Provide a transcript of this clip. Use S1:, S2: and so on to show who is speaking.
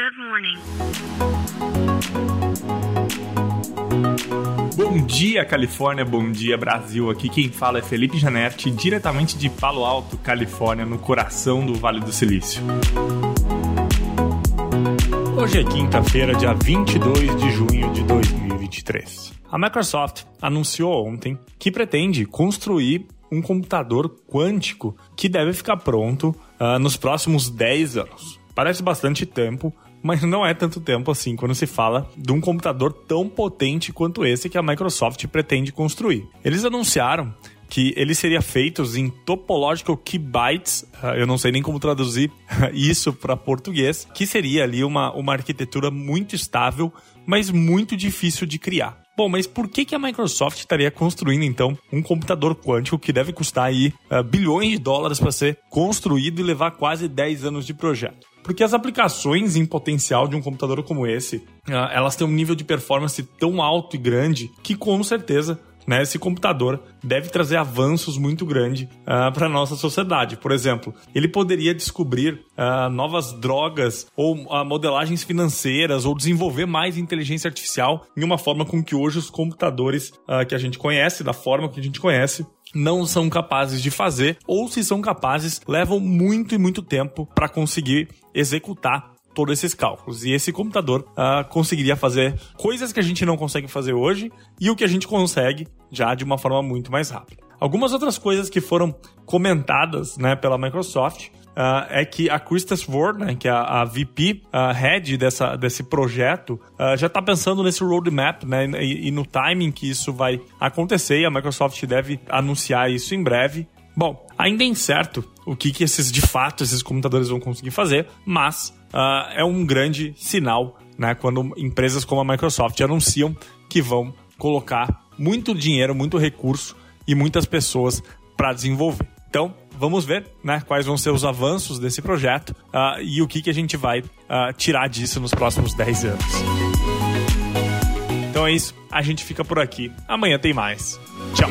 S1: Good morning.
S2: Bom dia, Califórnia. Bom dia, Brasil. Aqui quem fala é Felipe Janetti, diretamente de Palo Alto, Califórnia, no coração do Vale do Silício. Hoje é quinta-feira, dia 22 de junho de 2023. A Microsoft anunciou ontem que pretende construir um computador quântico que deve ficar pronto uh, nos próximos 10 anos. Parece bastante tempo, mas não é tanto tempo assim quando se fala de um computador tão potente quanto esse que a Microsoft pretende construir. Eles anunciaram que ele seria feito em Topological Keybytes, ah, eu não sei nem como traduzir isso para português, que seria ali uma, uma arquitetura muito estável, mas muito difícil de criar. Bom, mas por que, que a Microsoft estaria construindo então um computador quântico que deve custar aí uh, bilhões de dólares para ser construído e levar quase 10 anos de projeto? Porque as aplicações em potencial de um computador como esse, uh, elas têm um nível de performance tão alto e grande que com certeza né, esse computador deve trazer avanços muito grandes uh, para a nossa sociedade. Por exemplo, ele poderia descobrir uh, novas drogas ou uh, modelagens financeiras ou desenvolver mais inteligência artificial em uma forma com que hoje os computadores que a gente conhece, da forma que a gente conhece, não são capazes de fazer, ou se são capazes, levam muito e muito tempo para conseguir executar todos esses cálculos. E esse computador uh, conseguiria fazer coisas que a gente não consegue fazer hoje e o que a gente consegue já de uma forma muito mais rápida. Algumas outras coisas que foram comentadas né, pela Microsoft Uh, é que a Krista Sword, né, que é a, a VP uh, head dessa, desse projeto, uh, já está pensando nesse roadmap né, e, e, no timing que isso vai acontecer. E a Microsoft deve anunciar isso em breve. Bom, ainda é incerto o que, que esses de fato esses computadores vão conseguir fazer, mas uh, é um grande sinal né, quando empresas como a Microsoft anunciam que vão colocar muito dinheiro, muito recurso e muitas pessoas para desenvolver. Então, vamos ver né, quais vão ser os avanços desse projeto uh, e o que, que a gente vai uh, tirar disso nos próximos 10 anos. Então é isso, a gente fica por aqui. Amanhã tem mais. Tchau.